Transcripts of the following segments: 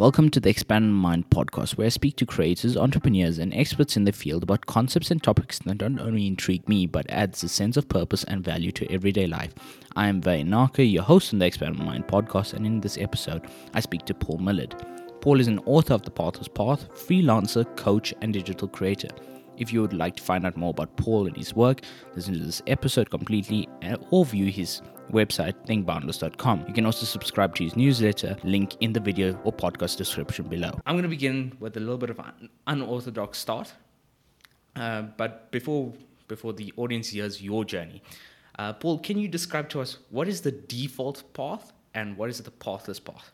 Welcome to the Expand Mind podcast, where I speak to creators, entrepreneurs, and experts in the field about concepts and topics that don't only intrigue me but adds a sense of purpose and value to everyday life. I am Vahin Naka, your host on the Expand Mind podcast, and in this episode, I speak to Paul Millerd. Paul is an author of The Pathless Path, freelancer, coach, and digital creator. If you would like to find out more about Paul and his work, listen to this episode completely or view his website, thinkboundless.com. You can also subscribe to his newsletter, link in the video or podcast description below. I'm going to begin with a little bit of an unorthodox start. Uh, but before, before the audience hears your journey, uh, Paul, can you describe to us what is the default path and what is the pathless path?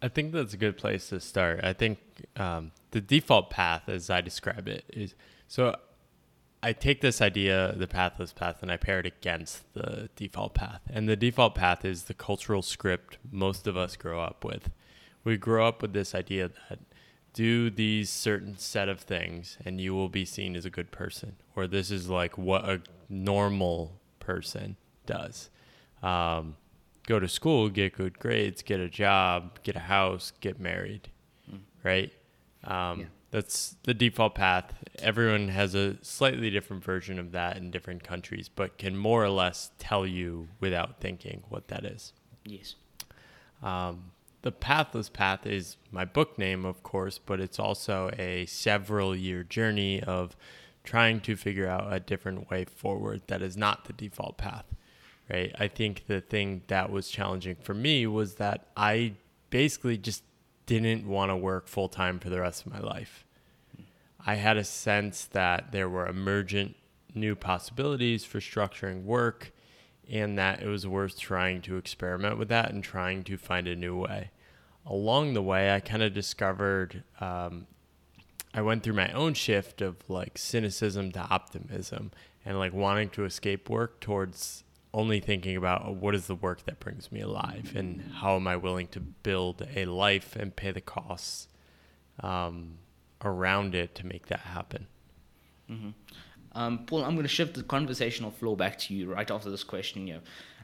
I think that's a good place to start. I think um, the default path, as I describe it, is so I take this idea, the pathless path, and I pair it against the default path. And the default path is the cultural script most of us grow up with. We grow up with this idea that do these certain set of things and you will be seen as a good person, or this is like what a normal person does. Um, go to school, get good grades, get a job, get a house, get married, mm. right? Um, yeah. That's the default path. Everyone has a slightly different version of that in different countries, but can more or less tell you without thinking what that is. Yes. Um, the Pathless Path is my book name, of course, but it's also a several year journey of trying to figure out a different way forward that is not the default path, right? I think the thing that was challenging for me was that I basically just didn't want to work full time for the rest of my life. I had a sense that there were emergent new possibilities for structuring work and that it was worth trying to experiment with that and trying to find a new way. Along the way, I kind of discovered um, I went through my own shift of like cynicism to optimism and like wanting to escape work towards only thinking about oh, what is the work that brings me alive and how am I willing to build a life and pay the costs um, around it to make that happen. Mm-hmm. Um, Paul, I'm going to shift the conversational flow back to you right after this question here.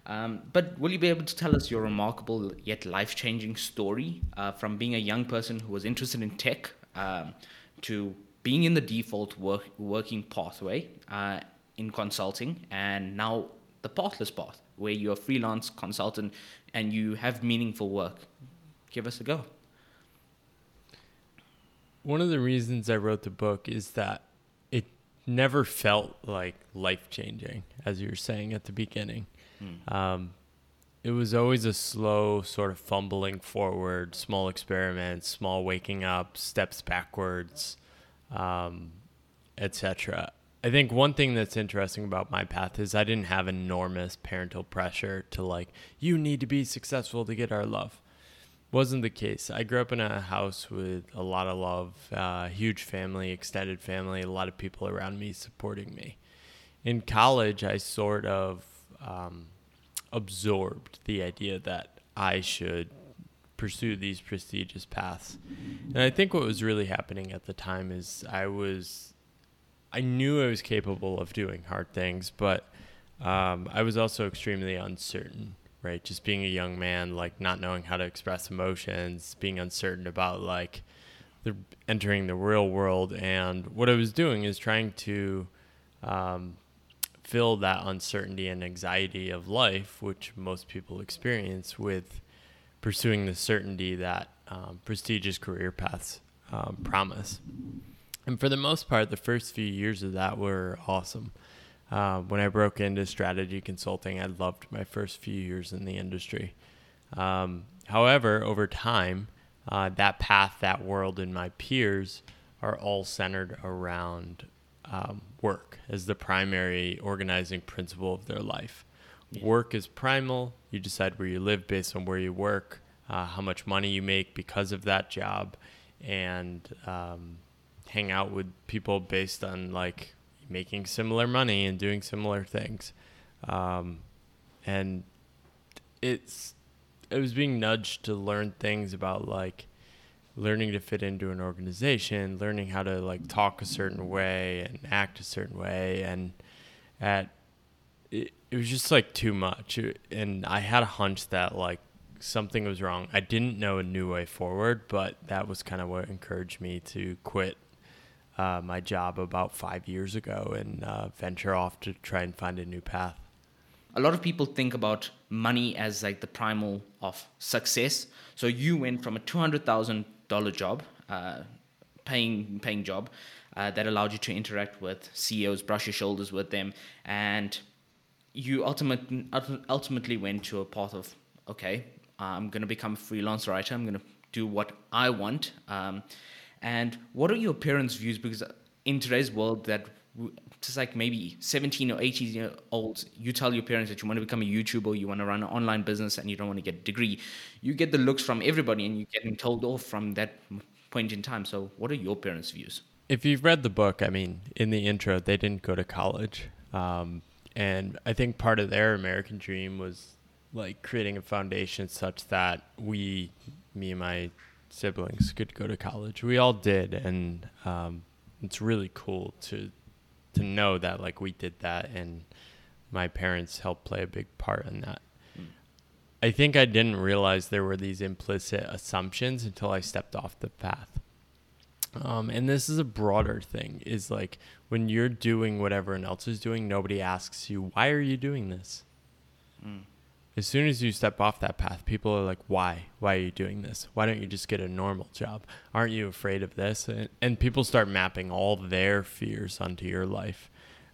Um, but will you be able to tell us your remarkable yet life changing story uh, from being a young person who was interested in tech um, to being in the default work, working pathway uh, in consulting and now the pathless path, where you're a freelance consultant and you have meaningful work. Give us a go. One of the reasons I wrote the book is that it never felt like life changing, as you were saying at the beginning. Mm. Um, it was always a slow sort of fumbling forward, small experiments, small waking up, steps backwards, um, etc. I think one thing that's interesting about my path is I didn't have enormous parental pressure to like you need to be successful to get our love. Wasn't the case. I grew up in a house with a lot of love, uh, huge family, extended family, a lot of people around me supporting me. In college, I sort of um, absorbed the idea that I should pursue these prestigious paths. And I think what was really happening at the time is I was I knew I was capable of doing hard things, but um, I was also extremely uncertain, right? Just being a young man, like not knowing how to express emotions, being uncertain about like the entering the real world. And what I was doing is trying to um, fill that uncertainty and anxiety of life, which most people experience, with pursuing the certainty that um, prestigious career paths um, promise and for the most part, the first few years of that were awesome. Uh, when I broke into strategy consulting, I loved my first few years in the industry. Um, however, over time, uh, that path, that world, and my peers are all centered around um, work as the primary organizing principle of their life. Yeah. Work is primal. You decide where you live based on where you work, uh, how much money you make because of that job, and um, hang out with people based on like making similar money and doing similar things. Um, and it's I was being nudged to learn things about like learning to fit into an organization, learning how to like talk a certain way and act a certain way and at it, it was just like too much and I had a hunch that like something was wrong. I didn't know a new way forward, but that was kind of what encouraged me to quit uh, my job about five years ago and uh, venture off to try and find a new path. A lot of people think about money as like the primal of success. So you went from a two hundred thousand dollar job, uh, paying paying job, uh, that allowed you to interact with CEOs, brush your shoulders with them, and you ultimately ultimately went to a path of okay, I'm going to become a freelance writer. I'm going to do what I want. Um, and what are your parents' views? Because in today's world, that just like maybe 17 or 18 year olds, you tell your parents that you want to become a YouTuber, you want to run an online business, and you don't want to get a degree. You get the looks from everybody, and you're getting told off from that point in time. So, what are your parents' views? If you've read the book, I mean, in the intro, they didn't go to college. Um, and I think part of their American dream was like creating a foundation such that we, me and my siblings, could go to college. We all did, and um, it's really cool to to know that like we did that, and my parents helped play a big part in that. I think I didn't realize there were these implicit assumptions until I stepped off the path. Um, and this is a broader thing is like when you're doing what everyone else is doing, nobody asks you, why are you doing this? Mm as soon as you step off that path, people are like, why? Why are you doing this? Why don't you just get a normal job? Aren't you afraid of this? And, and people start mapping all their fears onto your life.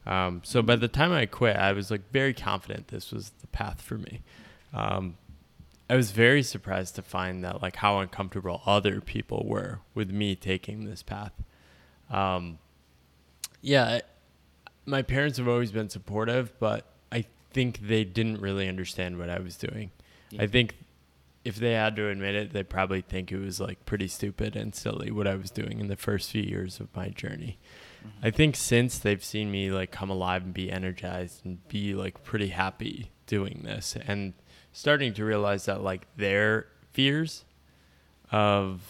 Um, so by the time I quit, I was like very confident this was the path for me. Um, I was very surprised to find that like how uncomfortable other people were with me taking this path. Um, yeah, my parents have always been supportive, but think they didn't really understand what I was doing. Yeah. I think if they had to admit it, they'd probably think it was like pretty stupid and silly what I was doing in the first few years of my journey. Mm-hmm. I think since they've seen me like come alive and be energized and be like pretty happy doing this and starting to realize that like their fears of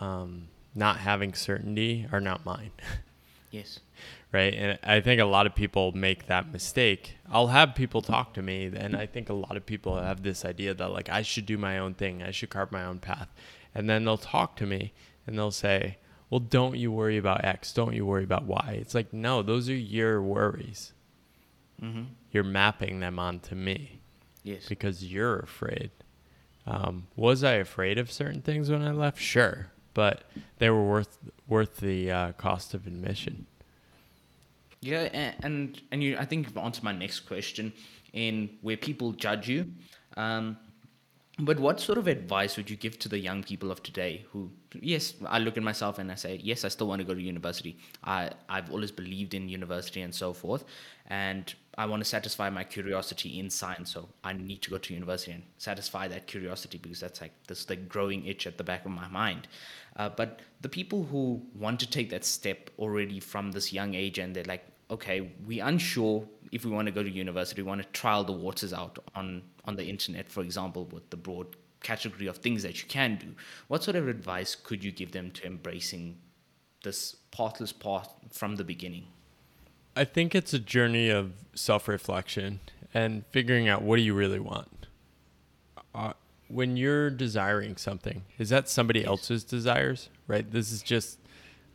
um, not having certainty are not mine. yes right? And I think a lot of people make that mistake. I'll have people talk to me, and I think a lot of people have this idea that like I should do my own thing, I should carve my own path, and then they'll talk to me and they'll say, "Well, don't you worry about X? Don't you worry about Y?" It's like no, those are your worries. Mm-hmm. You're mapping them onto me. Yes. Because you're afraid. Um, was I afraid of certain things when I left? Sure, but they were worth worth the uh, cost of admission. Yeah, and and you, I think you've answered my next question in where people judge you. Um, but what sort of advice would you give to the young people of today who, yes, I look at myself and I say, yes, I still want to go to university. I, I've always believed in university and so forth. And I want to satisfy my curiosity in science. So I need to go to university and satisfy that curiosity because that's like this the growing itch at the back of my mind. Uh, but the people who want to take that step already from this young age and they're like, okay, we're unsure if we want to go to university, we want to trial the waters out on, on the internet, for example, with the broad category of things that you can do. What sort of advice could you give them to embracing this pathless path from the beginning? I think it's a journey of self reflection and figuring out what do you really want. Uh, when you're desiring something, is that somebody yes. else's desires? Right? This is just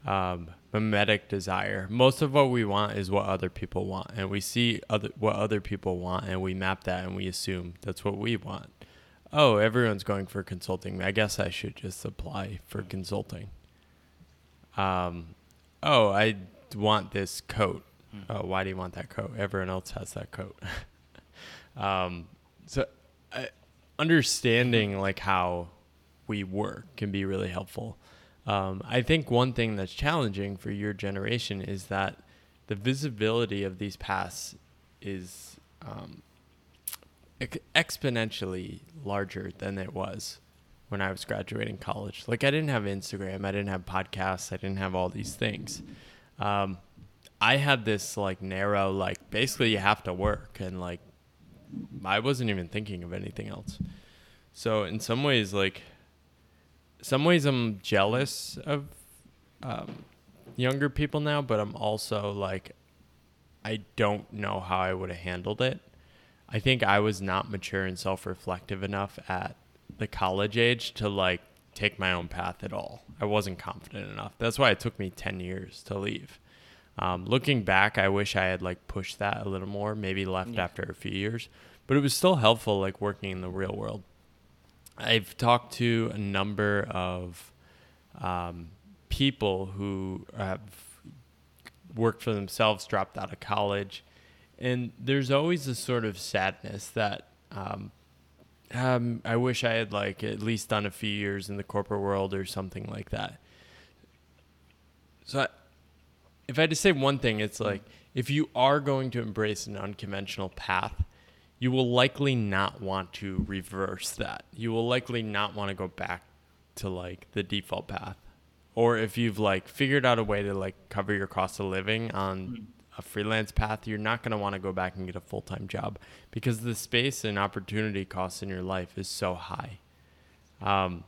um, mimetic desire. Most of what we want is what other people want, and we see other what other people want, and we map that, and we assume that's what we want. Oh, everyone's going for consulting. I guess I should just apply for consulting. Um, oh, I want this coat. Hmm. Oh, why do you want that coat? Everyone else has that coat. um, so, I, understanding like how we work can be really helpful. Um, I think one thing that's challenging for your generation is that the visibility of these paths is um, exponentially larger than it was when I was graduating college. Like I didn't have Instagram, I didn't have podcasts, I didn't have all these things. Um, I had this like narrow, like basically you have to work, and like I wasn't even thinking of anything else. So in some ways, like some ways I'm jealous of um, younger people now, but I'm also like, I don't know how I would have handled it. I think I was not mature and self reflective enough at the college age to like take my own path at all. I wasn't confident enough. That's why it took me 10 years to leave. Um, looking back, I wish I had like pushed that a little more, maybe left Yeah. after a few years, but it was still helpful like working in the real world. I've talked to a number of um, people who have worked for themselves, dropped out of college, and there's always a sort of sadness that um, um, I wish I had like at least done a few years in the corporate world or something like that. So, I, if I had to say one thing, it's like if you are going to embrace an unconventional path, you will likely not want to reverse that. You will likely not want to go back to like the default path. Or if you've like figured out a way to like cover your cost of living on a freelance path, you're not going to want to go back and get a full-time job because the space and opportunity costs in your life is so high. Um,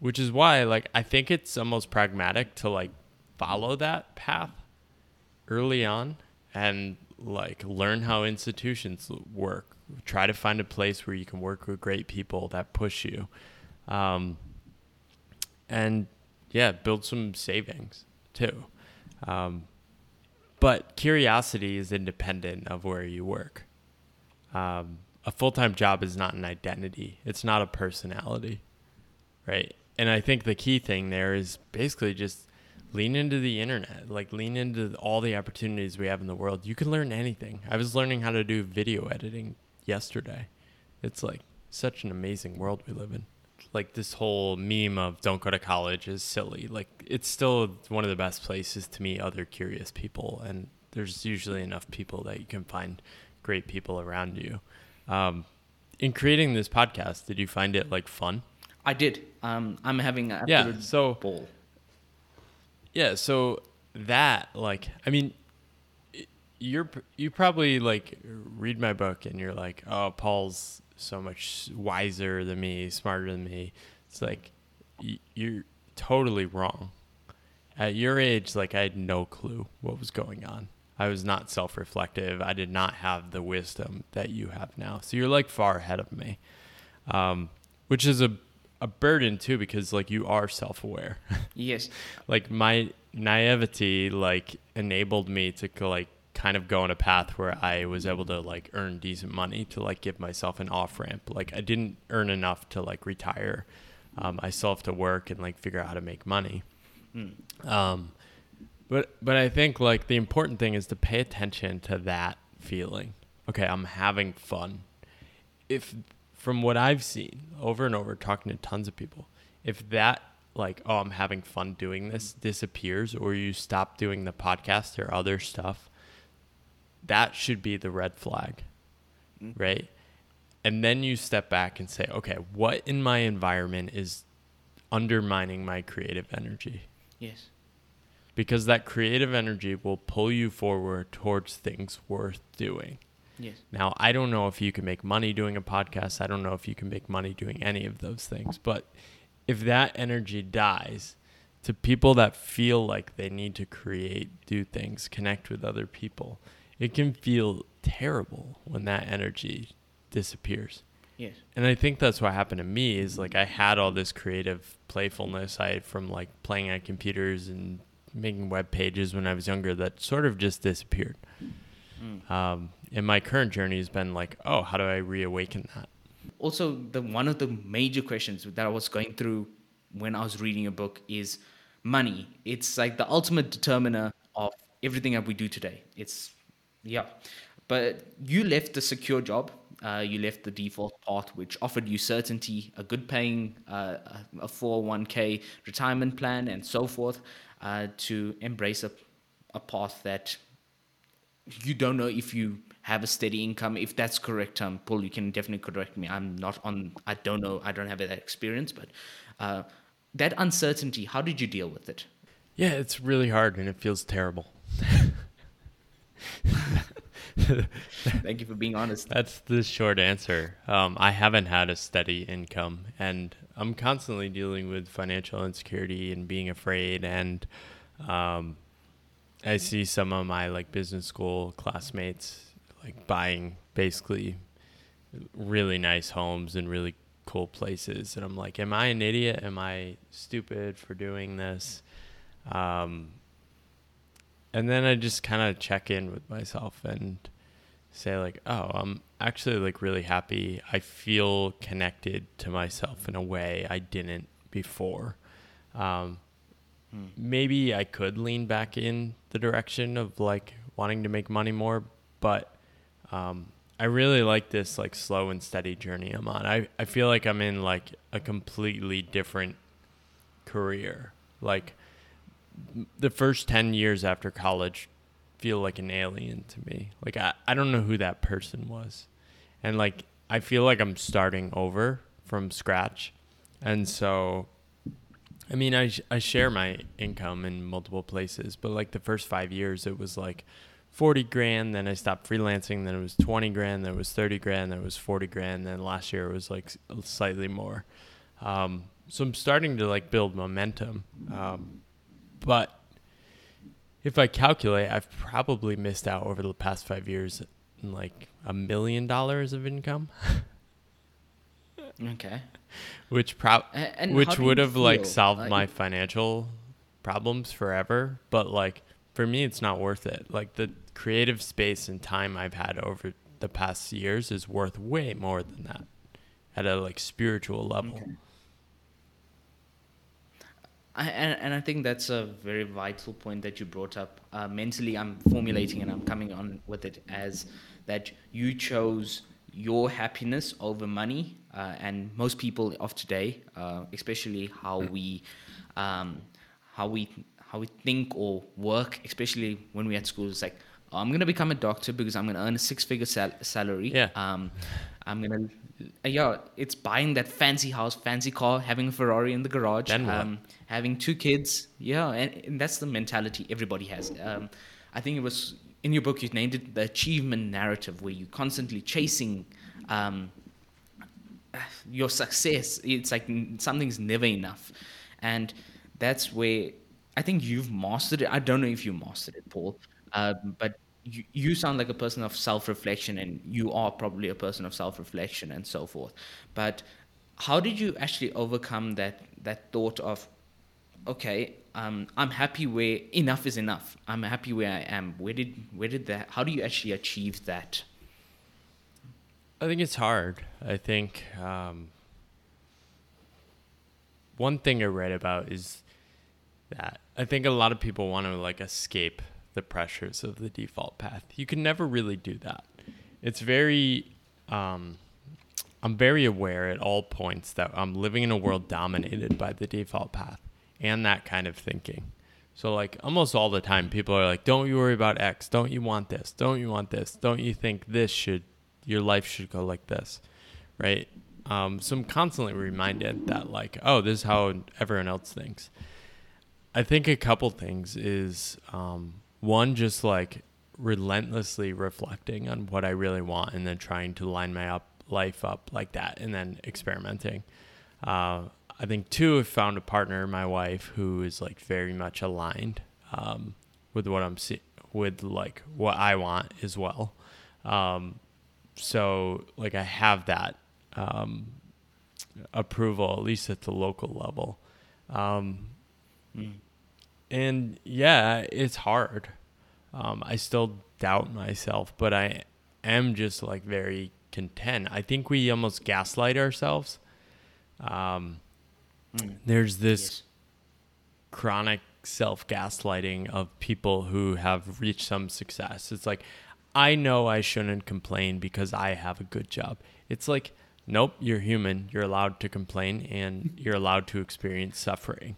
which is why like I think it's almost pragmatic to like follow that path early on and like learn how institutions work. Try to find a place where you can work with great people that push you. Um, and yeah, build some savings too. Um, but curiosity is independent of where you work. Um, a full time job is not an identity, it's not a personality, right? And I think the key thing there is basically just lean into the internet, like lean into all the opportunities we have in the world. You can learn anything. I was learning how to do video editing yesterday. It's like such an amazing world we live in. Like this whole meme of don't go to college is silly. Like it's still one of the best places to meet other curious people and there's usually enough people that you can find great people around you. Um, in creating this podcast, did you find it like fun? I did. Um, I'm having an Yeah, so- ball. Yeah, so that like I mean you're you probably like read my book and you're like, "Oh, Paul's so much wiser than me, smarter than me." It's like you're totally wrong. At your age, like I had no clue what was going on. I was not self-reflective. I did not have the wisdom that you have now. So you're like far ahead of me. Um, which is a a burden too because like you are self-aware. Yes. like my naivety like enabled me to like kind of go on a path where I was able to like earn decent money to like give myself an off ramp. Like I didn't earn enough to like retire. Um, I still have to work and like figure out how to make money. Um, but but I think like the important thing is to pay attention to that feeling. Okay, I'm having fun. If from what I've seen over and over talking to tons of people, if that like oh I'm having fun doing this disappears or you stop doing the podcast or other stuff, that should be the red flag. Mm-hmm. Right? And then you step back and say, okay, what in my environment is undermining my creative energy? Yes. because that creative energy will pull you forward towards things worth doing. Yes. Now, I don't know if you can make money doing a podcast. I don't know if you can make money doing any of those things. But if that energy dies to people that feel like they need to create, do things, connect with other people, it can feel terrible when that energy disappears Yes. and I think that's what happened to me is like I had all this creative playfulness I from like playing on computers and making web pages when I was younger that sort of just disappeared. Um, and my current journey has been like, oh, how do I reawaken that? also the one of the major questions that I was going through when I was reading a book is money. It's like the ultimate determiner of everything that we do today. It's yeah, but you left the secure job. Uh, you left the default path, which offered you certainty, a good paying, uh, a 401k retirement plan, and so forth, uh, to embrace a, a path that you don't know if you have a steady income. If that's correct, um, Paul, you can definitely correct me. I'm not on. I don't know. I don't have that experience, but uh, that uncertainty. How did you deal with it? Yeah, it's really hard and it feels terrible. Thank you for being honest. That's the short answer. Um, I haven't had a steady income, and I'm constantly dealing with financial insecurity and being afraid. And um, I see some of my like business school classmates like buying basically really nice homes and really cool places, and I'm like, am I an idiot? Am I stupid for doing this? Um, and then I just kind of check in with myself and say like, oh, I'm actually like really happy. I feel connected to myself in a way I didn't before. Um, hmm. Maybe I could lean back in the direction of like wanting to make money more, but um, I really like this like slow and steady journey I'm on. I, I feel like I'm in like a completely different career. Like the first 10 years after college feel like an alien to me. Like I, I don't know who that person was. And like I feel like I'm starting over from scratch. And so I mean, I I share my income in multiple places, but like the first 5 years it was like 40 grand, then I stopped freelancing, then it was 20 grand, then it was 30 grand, then it was 40 grand, then last year it was like slightly more. Um, so I'm starting to like build momentum. Um, but if I calculate, I've probably missed out over the past five years in like a million dollars of income. okay. Which prob which would have like solved like, my financial problems forever, but like for me it's not worth it. Like the creative space and time I've had over the past years is worth way more than that at a like spiritual level. Okay. I, and, and I think that's a very vital point that you brought up. Uh, mentally, I'm formulating and I'm coming on with it as that you chose your happiness over money. Uh, and most people of today, uh, especially how we, um, how we, how we think or work, especially when we're at school, it's like, oh, I'm gonna become a doctor because I'm gonna earn a six-figure sal- salary. Yeah. Um, I'm gonna yeah, it's buying that fancy house, fancy car, having a Ferrari in the garage? Um, having two kids. Yeah, and, and, that's the mentality everybody has. Um, I think it was in your book you named it the achievement narrative, where you're constantly chasing um, your success. It's like something's never enough, and that's where I think you've mastered it. I don't know if you mastered it, Paul, uh, but you, you sound like a person of self-reflection and you are probably a person of self-reflection and so forth but how did you actually overcome that that thought of okay um, i'm happy where enough is enough i'm happy where i am where did where did that how do you actually achieve that i think it's hard i think um, one thing i read about is that i think a lot of people want to like escape the pressures of the default path. You can never really do that. It's very, um, I'm very aware at all points that I'm living in a world dominated by the default path and that kind of thinking. So, like, almost all the time, people are like, don't you worry about X. Don't you want this? Don't you want this? Don't you think this should, your life should go like this? Right? Um, so I'm constantly reminded that, like, oh, this is how everyone else thinks. I think a couple things is um, one just like relentlessly reflecting on what I really want and then trying to line my up life up like that and then experimenting. Uh, I think two, have found a partner, my wife, who is like very much aligned um, with what I'm with like what I want as well. Um, so like I have that um, approval at least at the local level. Mm and yeah, it's hard. Um, I still doubt myself, but I am just like very content. I think we almost gaslight ourselves. Um, mm. There's this yes. chronic self gaslighting of people who have reached some success. It's like, I know I shouldn't complain because I have a good job. It's like, nope, you're human. You're allowed to complain and you're allowed to experience suffering.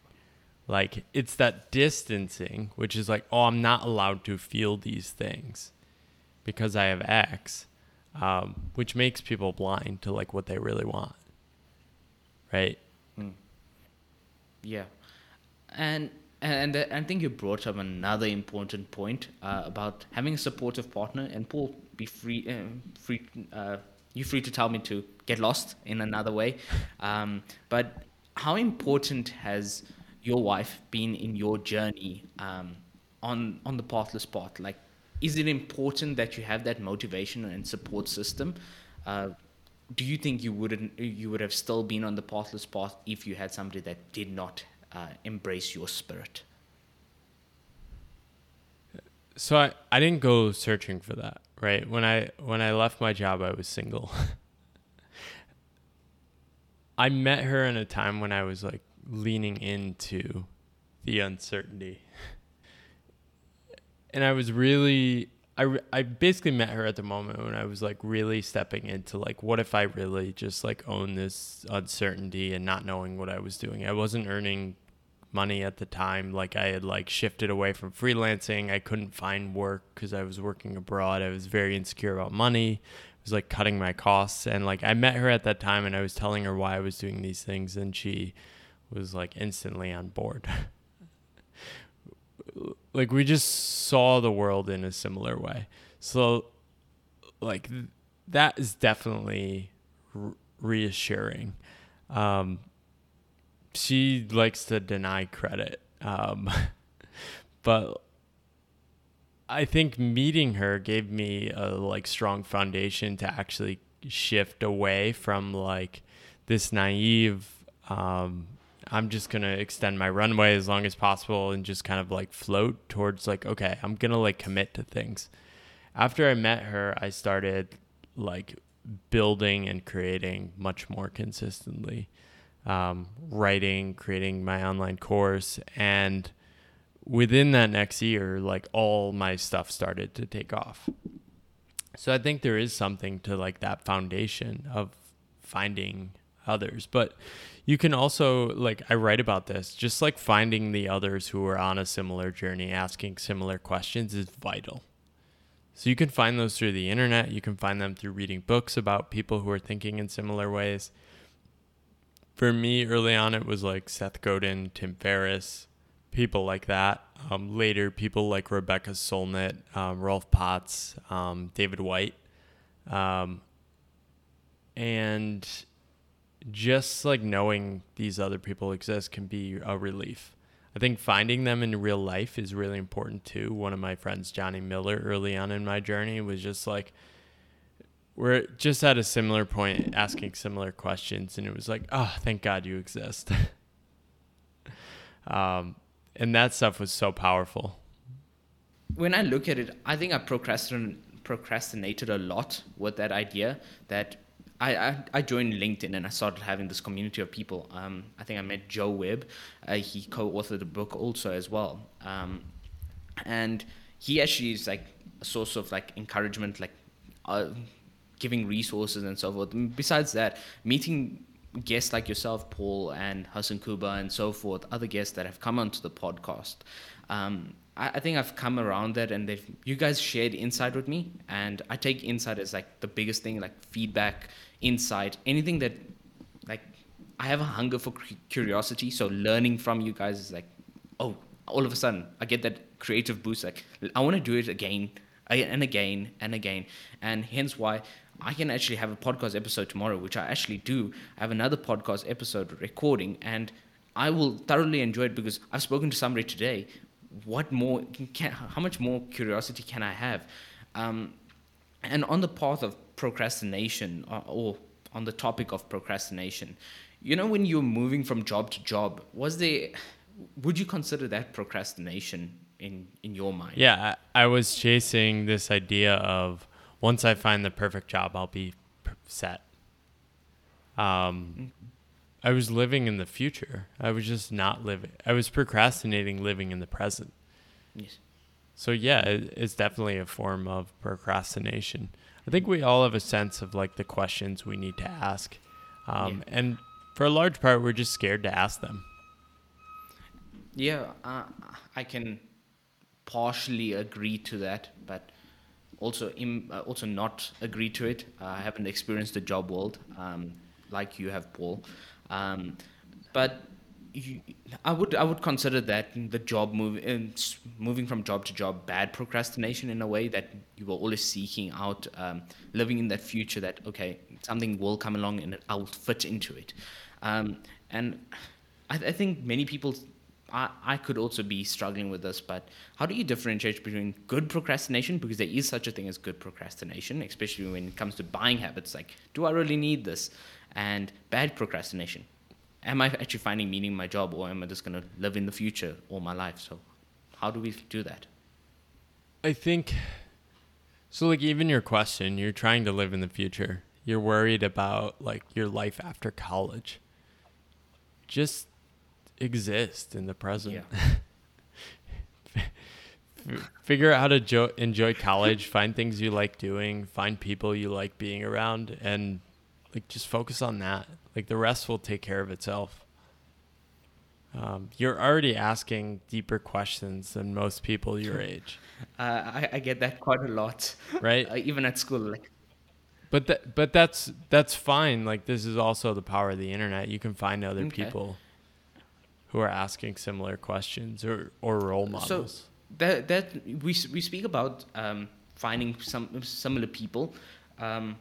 Like it's that distancing, which is like, oh, I'm not allowed to feel these things because I have X, um, which makes people blind to like what they really want. Right. Mm. Yeah, and and uh, I think you brought up another important point uh, about having a supportive partner. And Paul, be free, uh, free. Uh, you're free to tell me to get lost in another way. Um, but how important has your wife been in your journey um, on on the pathless path? Like, is it important that you have that motivation and support system? Uh, do you think you wouldn't you would have still been on the pathless path if you had somebody that did not uh, embrace your spirit? So I, I didn't go searching for that, right? When I when I left my job, I was single. I met her in a time when I was like leaning into the uncertainty. And I was really I, I basically met her at the moment when I was like really stepping into like what if I really just like own this uncertainty and not knowing what I was doing. I wasn't earning money at the time like I had like shifted away from freelancing. I couldn't find work cuz I was working abroad. I was very insecure about money. I was like cutting my costs and like I met her at that time and I was telling her why I was doing these things and she was like instantly on board. like we just saw the world in a similar way. So like that is definitely reassuring. Um, she likes to deny credit. Um, but I think meeting her gave me a like strong foundation to actually shift away from like this naive um, I'm just going to extend my runway as long as possible and just kind of like float towards like, okay, I'm going to like commit to things. After I met her, I started like building and creating much more consistently, um, writing, creating my online course. And within that next year, like all my stuff started to take off. So I think there is something to like that foundation of finding others. But you can also like I write about this, just like finding the others who are on a similar journey, asking similar questions is vital. So you can find those through the internet, you can find them through reading books about people who are thinking in similar ways. For me, early on, it was like Seth Godin, Tim Ferriss, people like that. Um, later, people like Rebecca Solnit, um, Rolf Potts, um, David Whyte, Um, and just like knowing these other people exist can be a relief. I think finding them in real life is really important too. One of my friends, Johnny Miller, early on in my journey was just like, we're just at a similar point asking similar questions. And it was like, oh, thank God you exist. um, and that stuff was so powerful. When I look at it, I think I procrastin- procrastinated a lot with that idea that I, I, joined LinkedIn and I started having this community of people. Um, I think I met Joe Webb. Uh, he co-authored a book also as well. Um, and he actually is like a source of like encouragement, like uh, giving resources and so forth. And besides that, meeting guests like yourself, Paul, and Hassan Kuba, and so forth, other guests that have come onto the podcast. Um, I, I, think I've come around that, and they've you guys shared insight with me, and I take insight as like the biggest thing, like feedback, insight, anything that like I have a hunger for curiosity. So learning from you guys is like, oh, all of a sudden I get that creative boost. Like I want to do it again and again and again, and hence why I can actually have a podcast episode tomorrow, which I actually do. I have another podcast episode recording, and I will thoroughly enjoy it because I've spoken to somebody today. What more can, how much more curiosity can I have? Um, and on the path of procrastination or, uh, or on the topic of procrastination, you know, when you're moving from job to job, was there, would you consider that procrastination in, in your mind? Yeah, I, I was chasing this idea of once I find the perfect job, I'll be set. Um, mm-hmm. I was living in the future. I was just not living. I was procrastinating living in the present. Yes. So yeah, it, it's definitely a form of procrastination. I think we all have a sense of like the questions we need to ask, um, yeah. and for a large part, we're just scared to ask them. Yeah, uh, I can partially agree to that, but also Im- uh, also not agree to it. Uh, I haven't experienced the job world um, like you have, Paul. Um, but you, I would I would consider that the job move moving from job to job bad procrastination in a way that you were always seeking out um, living in that future that okay something will come along and I'll fit into it um, and I, I, think many people I, I could also be struggling with this, but how do you differentiate between good procrastination, because there is such a thing as good procrastination, especially when it comes to buying habits, like, do I really need this? And bad procrastination. Am I actually finding meaning in my job, or am I just going to live in the future all my life? So, how do we do that? I think so. Like, even your question, you're trying to live in the future. You're worried about like your life after college. Just exist in the present. Yeah. Figure out how to jo- enjoy college, find things you like doing, find people you like being around, and like just focus on that. Like the rest will take care of itself. Um, you're already asking deeper questions than most people your age. Uh, I, I, get that quite a lot, right? Uh, even at school, like. But that, but that's that's fine. Like this is also the power of the internet. You can find other okay. people who are asking similar questions or, or role models. So that that we we speak about um, finding some similar people. Um,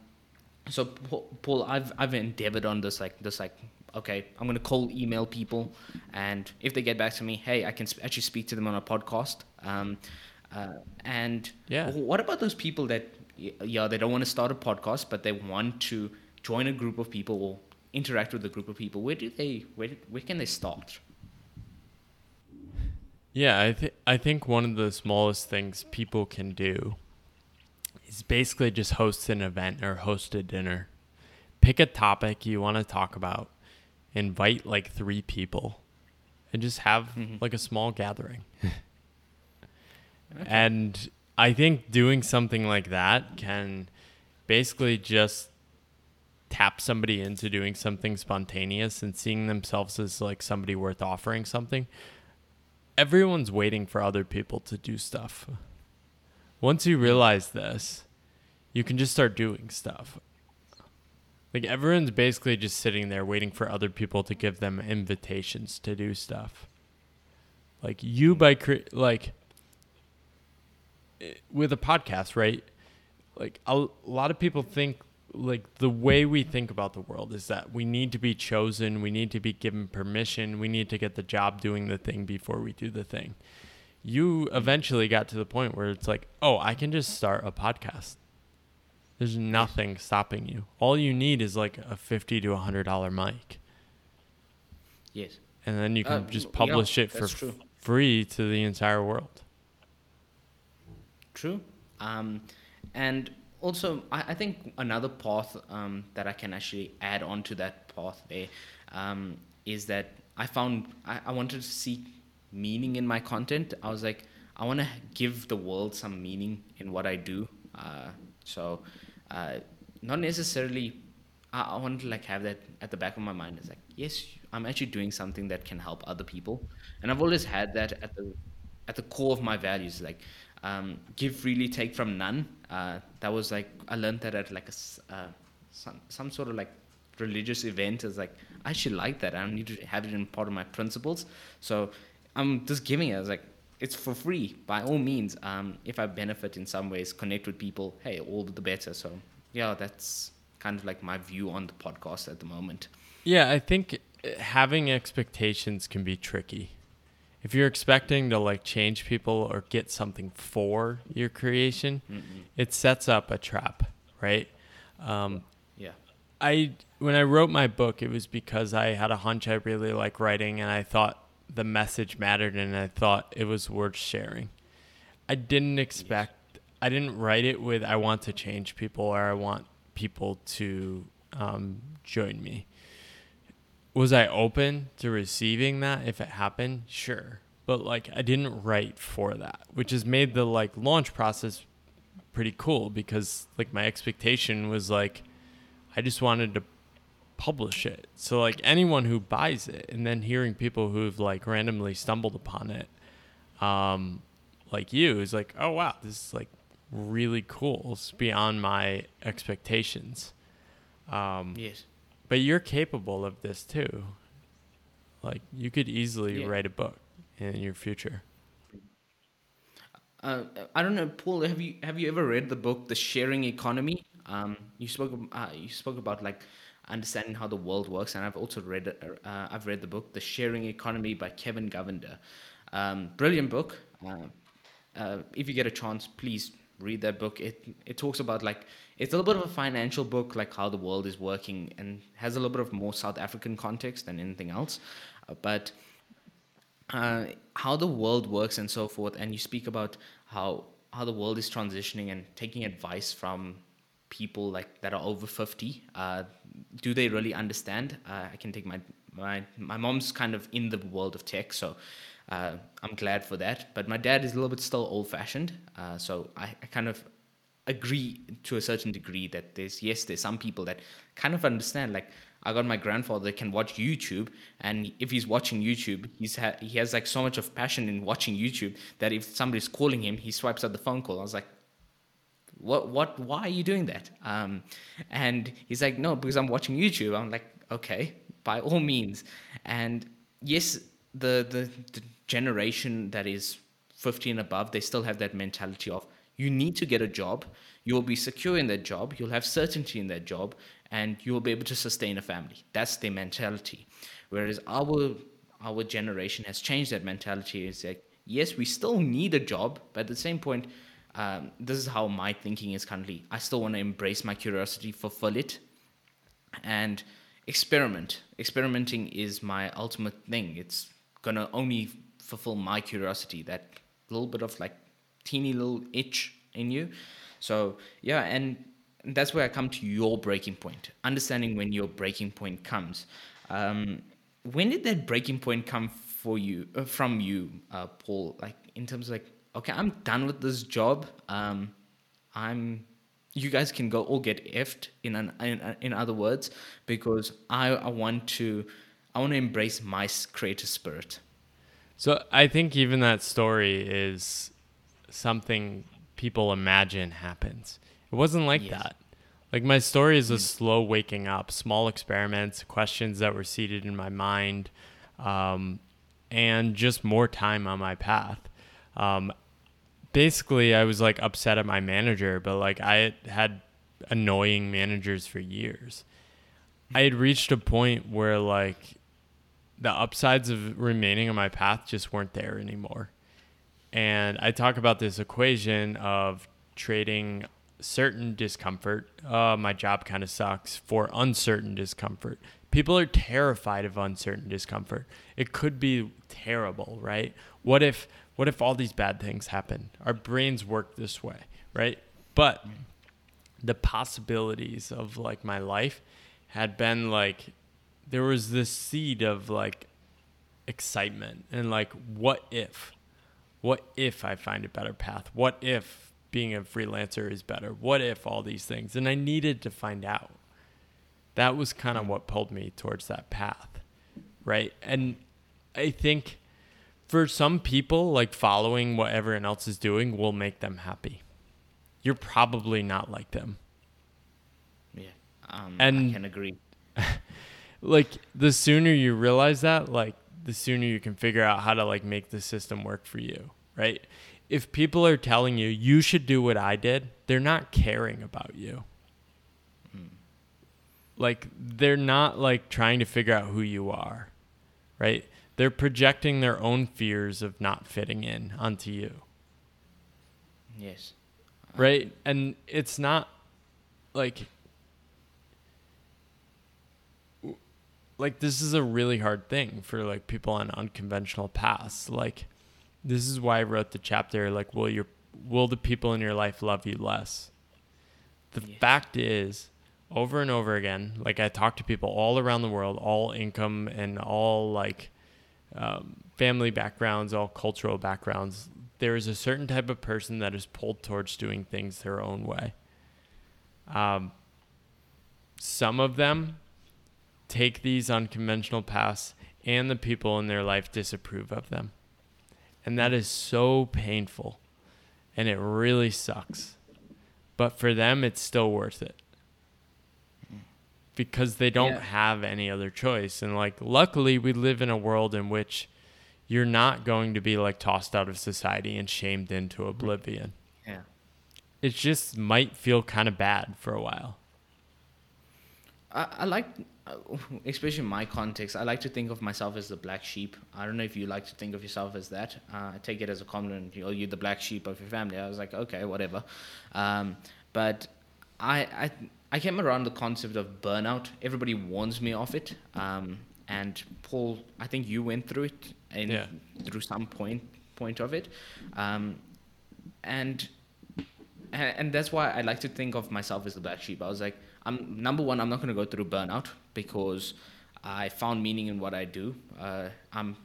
so Paul, I've I've endeavored on this like this like okay, I'm gonna call email people, and if they get back to me, hey, I can sp- actually speak to them on a podcast. Um, uh, and yeah, what about those people that yeah they don't want to start a podcast, but they want to join a group of people or interact with a group of people? Where do they where where can they start? Yeah, I think I think one of the smallest things people can do is basically just host an event or host a dinner. Pick a topic you want to talk about, invite like three people, and just have mm-hmm. like a small gathering. okay. And I think doing something like that can basically just tap somebody into doing something spontaneous and seeing themselves as like somebody worth offering something everyone's waiting for other people to do stuff. Once you realize this, you can just start doing stuff. Like everyone's basically just sitting there waiting for other people to give them invitations to do stuff. Like you by cre- like eh, with a podcast, right? Like a lot of people think like the way we think about the world is that we need to be chosen, we need to be given permission, we need to get the job doing the thing before we do the thing. You eventually got to the point where it's like, oh, I can just start a podcast. There's nothing stopping you. All you need is like a fifty to a hundred dollar mic. Yes. And then you can uh, just publish it for f- free to the entire world. True. Um, and also, I, I think another path um, that I can actually add on to that path there um, is that I found I, I wanted to seek meaning in my content. I was like, I want to give the world some meaning in what I do. Uh, so, uh, not necessarily. I, I want to like have that at the back of my mind. It's like, yes, I'm actually doing something that can help other people, and I've always had that at the at the core of my values. Like, um, give freely, take from none. Uh, that was like I learned that at like a uh, some some sort of like religious event. Is like I should like that. I need to have it in part of my principles. So I'm just giving it. I was like it's for free by all means. Um, if I benefit in some ways, connect with people, hey, all the better. So yeah, that's kind of like my view on the podcast at the moment. Yeah, I think having expectations can be tricky if you're expecting to like change people or get something for your creation, mm it sets up a trap, right? Um, yeah. I when I wrote my book, it was because I had a hunch I really like writing, and I thought the message mattered, and I thought it was worth sharing. I didn't expect. I didn't write it with I want to change people or I want people to um, join me was I open to receiving that if it happened? Sure. But like I didn't write for that, which has made the like launch process pretty cool because like my expectation was like I just wanted to publish it. So like anyone who buys it and then hearing people who've like randomly stumbled upon it um like you is like, "Oh wow, this is like really cool. It's beyond my expectations." Um Yes but you're capable of this too. Like you could easily yeah. write a book in your future. Uh, I don't know, Paul. Have you have you ever read the book The Sharing Economy? Um, you spoke uh, you spoke about like understanding how the world works. And I've also read uh, I've read the book The Sharing Economy by Kevin Govender. Um, brilliant book. Uh, uh, if you get a chance, please read that book. It it talks about like it's a little bit of a financial book, like how the world is working, and has a little bit of more South African context than anything else. Uh, but uh, how the world works and so forth, and you speak about how how the world is transitioning and taking advice from people like that are over 50 uh, do they really understand uh, i can take my my my mom's kind of in the world of tech so uh, i'm glad for that but my dad is a little bit still old fashioned uh, so I, I kind of agree to a certain degree that there's yes there's some people that kind of understand like I got my grandfather that can watch YouTube, and if he's watching YouTube, he's ha- he has like so much of passion in watching YouTube that if somebody's calling him, he swipes out the phone call. I was like, what what why are you doing that? Um, and he's like no because i'm watching youtube. I'm like okay by all means. And yes the the, the generation that is 15 above they still have that mentality of you need to get a job you will be secure in that job you'll have certainty in that job and you will be able to sustain a family that's their mentality whereas our our generation has changed that mentality it's like yes we still need a job but at the same point um, this is how my thinking is currently. I still want to embrace my curiosity, fulfill it, and experiment. Experimenting is my ultimate thing. It's gonna only fulfill my curiosity, that little bit of like teeny little itch in you. So yeah, and that's where I come to your breaking point. Understanding when your breaking point comes. Um, when did that breaking point come for you, uh, from you, uh, Paul? Like in terms of like okay, I'm done with this job. Um, I'm you guys can go all get effed in an, in, in other words because I, I want to I want to embrace my creative spirit. So I think even that story is something people imagine happens. It wasn't like yes. that. Like my story is a mm. slow waking up, small experiments, questions that were seated in my mind, um, and just more time on my path. Um, basically I was like upset at my manager, but like I had annoying managers for years. I had reached a point where like the upsides of remaining on my path just weren't there anymore. And I talk about this equation of trading certain discomfort, uh, my job kind of sucks, for uncertain discomfort. People are terrified of uncertain discomfort. It could be terrible, right? What if what if all these bad things happen? Our brains work this way, right? But the possibilities of like my life had been like there was this seed of like excitement and like what if what if i find a better path what if being a freelancer is better what if all these things and i needed to find out that was kind of what pulled me towards that path right and i think for some people, like following what everyone else is doing will make them happy. You're probably not like them. Yeah, um, and I can agree. like the sooner you realize that, like the sooner you can figure out how to like make the system work for you, right? If people are telling you you should do what I did, they're not caring about you. Mm. Like they're not like trying to figure out who you are, right? they're projecting their own fears of not fitting in onto you. Yes. Right? And it's not like like this is a really hard thing for like people on unconventional paths. Like this is why I wrote the chapter like will your will the people in your life love you less? The yes. fact is over and over again, like I talk to people all around the world, all income and all like um, family backgrounds, all cultural backgrounds, there is a certain type of person that is pulled towards doing things their own way. Um, some of them take these unconventional paths, and the people in their life disapprove of them. And that is so painful, and it really sucks. But for them, it's still worth it because they don't yeah. have any other choice. And like, luckily, we live in a world in which you're not going to be like tossed out of society and shamed into mm-hmm. oblivion. Yeah. It just might feel kind of bad for a while. I, I like especially in my context, I like to think of myself as the black sheep. I don't know if you like to think of yourself as that. Uh, I take it as a compliment. You know, you're the black sheep of your family. I was like, okay, whatever. Um, but I, I, I came around the concept of burnout. Everybody warns me of it. Um, and Paul, I think you went through it in, Yeah. through some point point of it. Um, and, and that's why I like to think of myself as the black sheep. I was like, I'm number one. I'm not going to go through burnout because I found meaning in what I do. Uh, I'm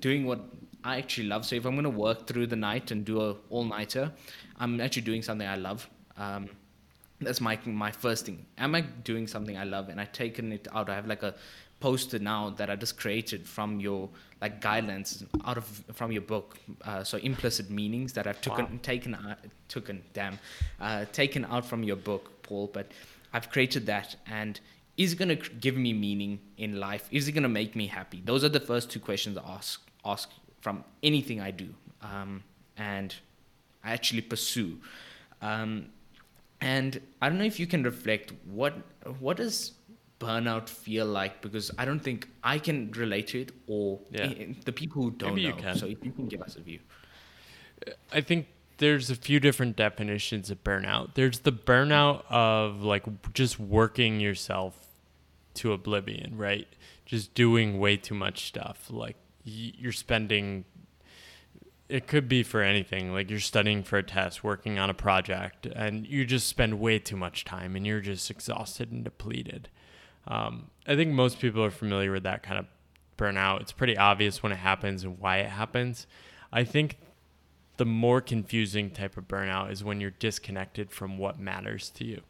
doing what I actually love. So if I'm going to work through the night and do a all nighter, I'm actually doing something I love. Um, that's my my first thing. Am I doing something I love? And I've taken it out. I have like a poster now that I just created from your like guidelines out of from your book. Uh, so implicit meanings that I've taken Wow. taken out, taken damn uh, taken out from your book, Paul. But I've created that, and is it going to give me meaning in life? Is it going to make me happy? Those are the first two questions I ask ask from anything I do, um, and I actually pursue. Um, and I don't know if you can reflect what what does burnout feel like because I don't think I can relate to it or Yeah. the people who don't Maybe know. So if you can give us a view. I think there's a few different definitions of burnout. There's the burnout of like just working yourself to oblivion, right? Just doing way too much stuff. Like you're spending it could be for anything. Like you're studying for a test, working on a project, and you just spend way too much time and you're just exhausted and depleted. Um, I think most people are familiar with that kind of burnout. It's pretty obvious when it happens and why it happens. I think the more confusing type of burnout is when you're disconnected from what matters to you.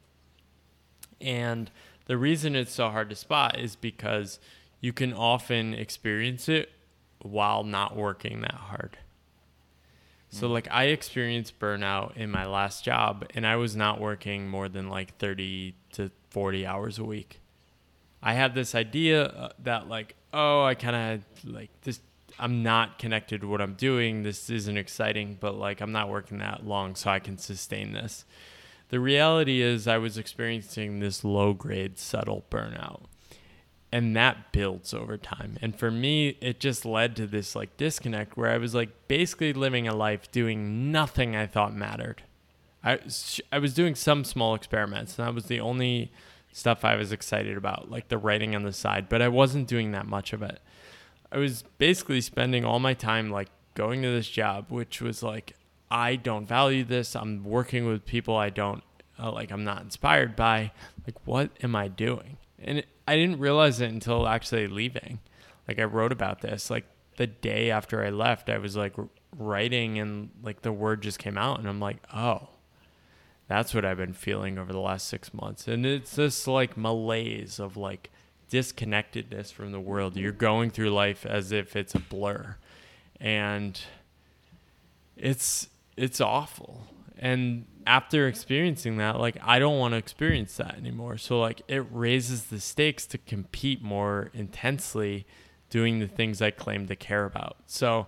And the reason it's so hard to spot is because you can often experience it while not working that hard. So like I experienced burnout in my last job and I was not working more than like 30 to 40 hours a week. I had this idea uh, that like oh I kind of like this I'm not connected to what I'm doing. This isn't exciting, but like I'm not working that long so I can sustain this. The reality is I was experiencing this low grade subtle burnout and that builds over time and for me it just led to this like disconnect where i was like basically living a life doing nothing i thought mattered i, I was doing some small experiments and that was the only stuff i was excited about like the writing on the side but i wasn't doing that much of it i was basically spending all my time like going to this job which was like i don't value this i'm working with people i don't uh, like i'm not inspired by like what am i doing and it, I didn't realize it until actually leaving. Like I wrote about this like the day after I left. I was like writing and like the word just came out, and I'm like, oh, that's what I've been feeling over the last six months. And it's this like malaise of like disconnectedness from the world. You're going through life as if it's a blur, and it's it's awful. And after experiencing that, like I don't want to experience that anymore. So like it raises the stakes to compete more intensely doing the things I claim to care about. So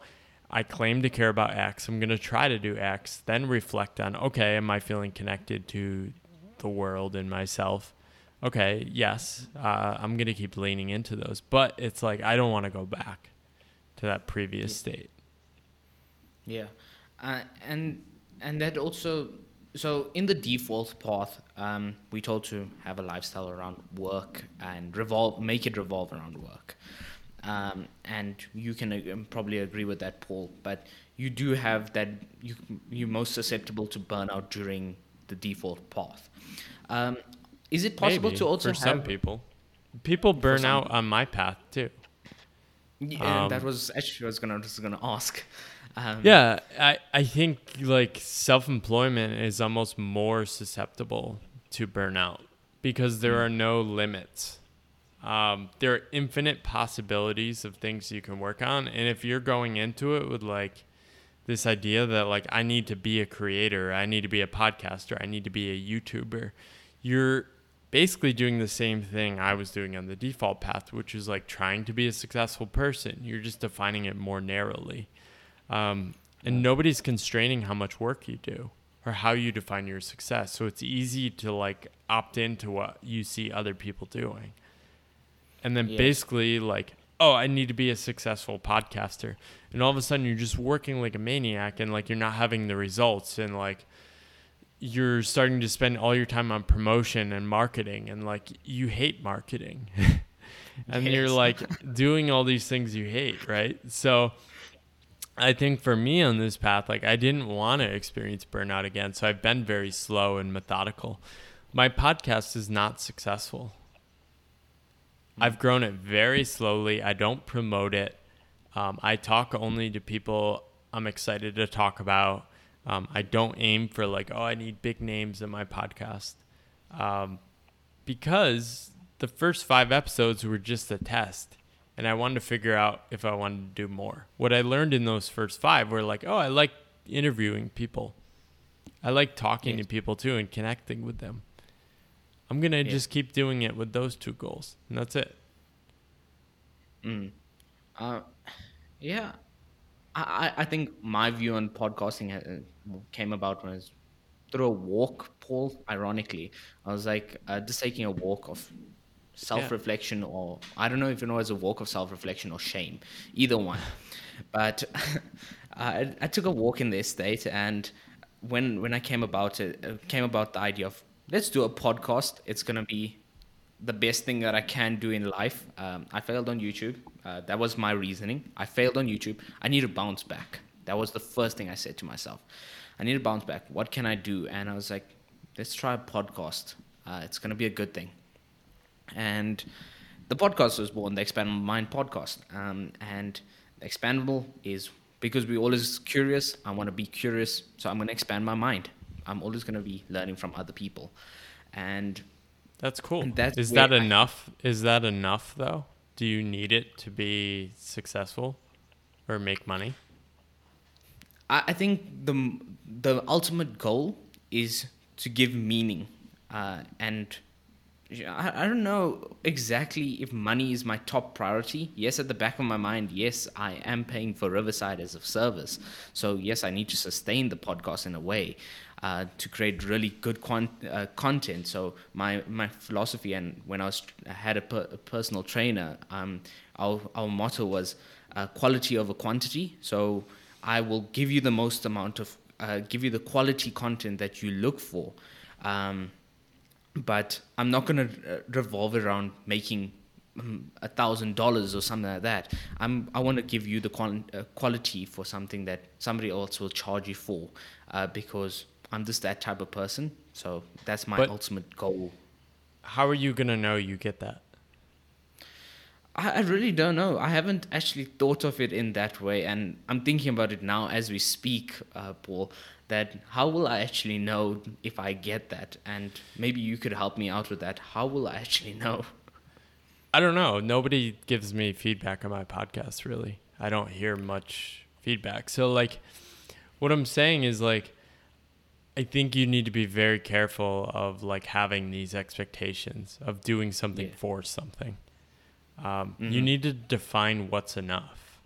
I claim to care about X. I'm going to try to do X, then reflect on, okay, am I feeling connected to the world and myself? Okay, yes, uh, I'm going to keep leaning into those. But it's like, I don't want to go back to that previous state. Yeah, uh, and and that also so in the default path, um, we told to have a lifestyle around work and revolve, make it revolve around work. Um, and you can uh, probably agree with that, Paul. But you do have that you you're most susceptible to burnout during the default path. Um, is it possible Maybe, to also for have some people? People burn some out on my path too. Yeah, Um, that was actually what I was gonna was gonna ask. Um, Yeah, I, I think like self employment is almost more susceptible to burnout because there are no limits. Um, there are infinite possibilities of things you can work on, and if you're going into it with like this idea that like I need to be a creator, I need to be a podcaster, I need to be a YouTuber, you're basically doing the same thing I was doing on the default path, which is like trying to be a successful person. You're just defining it more narrowly. Um, and nobody's constraining how much work you do or how you define your success. So it's easy to like opt into what you see other people doing. and then Yeah. basically like, oh, I need to be a successful podcaster, and all of a sudden you're just working like a maniac, and like you're not having the results, and like you're starting to spend all your time on promotion and marketing, and like you hate marketing, and you're like doing all these things you hate, right? So. I think for me on this path, like I didn't want to experience burnout again. So I've been very slow and methodical. My podcast is not successful. I've grown it very slowly. I don't promote it. Um, I talk only to people I'm excited to talk about. Um, I don't aim for like, oh, I need big names in my podcast. Um, because the first five episodes were just a test and I wanted to figure out if I wanted to do more. What I learned in those first five were like, oh, I like interviewing people. I like talking Yes. to people too and connecting with them. I'm gonna Yeah. just keep doing it with those two goals, and that's it. Mm. Uh, yeah, I, I think my view on podcasting came about when I was through a walk, Paul. Ironically, I was like uh, just taking a walk of self-reflection, or I don't know if it was a walk of self-reflection or shame, either one. but I, I took a walk in the estate, and when when I came about it, uh, came about the idea of let's do a podcast. It's gonna be the best thing that I can do in life. Um, I failed on YouTube. Uh, that was my reasoning. I failed on YouTube. I need to bounce back. That was the first thing I said to myself. I need to bounce back. What can I do? And I was like, let's try a podcast. Uh, it's going to be a good thing. And the podcast was born, the Expandable Mind podcast. Um, and Expandable is because we're always curious. I want to be curious. So I'm going to expand my mind. I'm always going to be learning from other people. And That's cool. And that's Is that I- enough? Is that enough though? Do you need it to be successful or make money? I, I think the the ultimate goal is to give meaning, uh, and I, I don't know exactly if money is my top priority. Yes, at the back of my mind, yes, I am paying for Riverside as a service, so yes, I need to sustain the podcast in a way. Uh, to create really good uh, content. So my my philosophy, and when I was I had a, per- a personal trainer, um, our our motto was uh, quality over quantity. So I will give you the most amount of uh, give you the quality content that you look for. Um, but I'm not going to uh, revolve around making mm, a thousand dollars or something like that. I'm I want to give you the qual- uh, quality for something that somebody else will charge you for, uh, because I'm just that type of person. So that's my But- ultimate goal. How are you gonna know you get that? I, I really don't know. I haven't actually thought of it in that way, and I'm thinking about it now as we speak, uh, Paul. That how will I actually know if I get that? And maybe you could help me out with that. How will I actually know? I don't know. Nobody gives me feedback on my podcast really. I don't hear much feedback. So like what I'm saying is like I think you need to be very careful of like having these expectations of doing something Yeah. for something. Um, You Mhm. need to define what's enough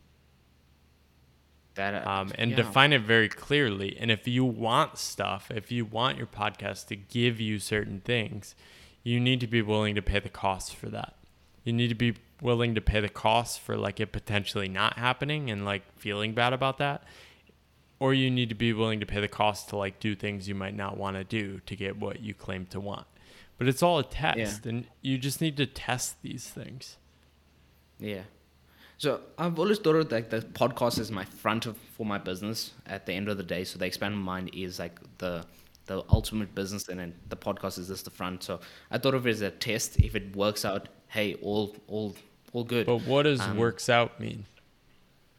That uh, um, and yeah. define it very clearly. And if you want stuff, if you want your podcast to give you certain things, you need to be willing to pay the cost for that. You need to be willing to pay the cost for like it potentially not happening and like feeling bad about that. Or you need to be willing to pay the cost to like do things you might not want to do to get what you claim to want. But it's all a test and you just need to test these things. Yeah. So I've always thought of like the podcast as my front of for my business at the end of the day. So the expand mind is like the the ultimate business and then the podcast is just the front. So I thought of it as a test. If it works out, hey, all all all good. But what does Um, works out mean?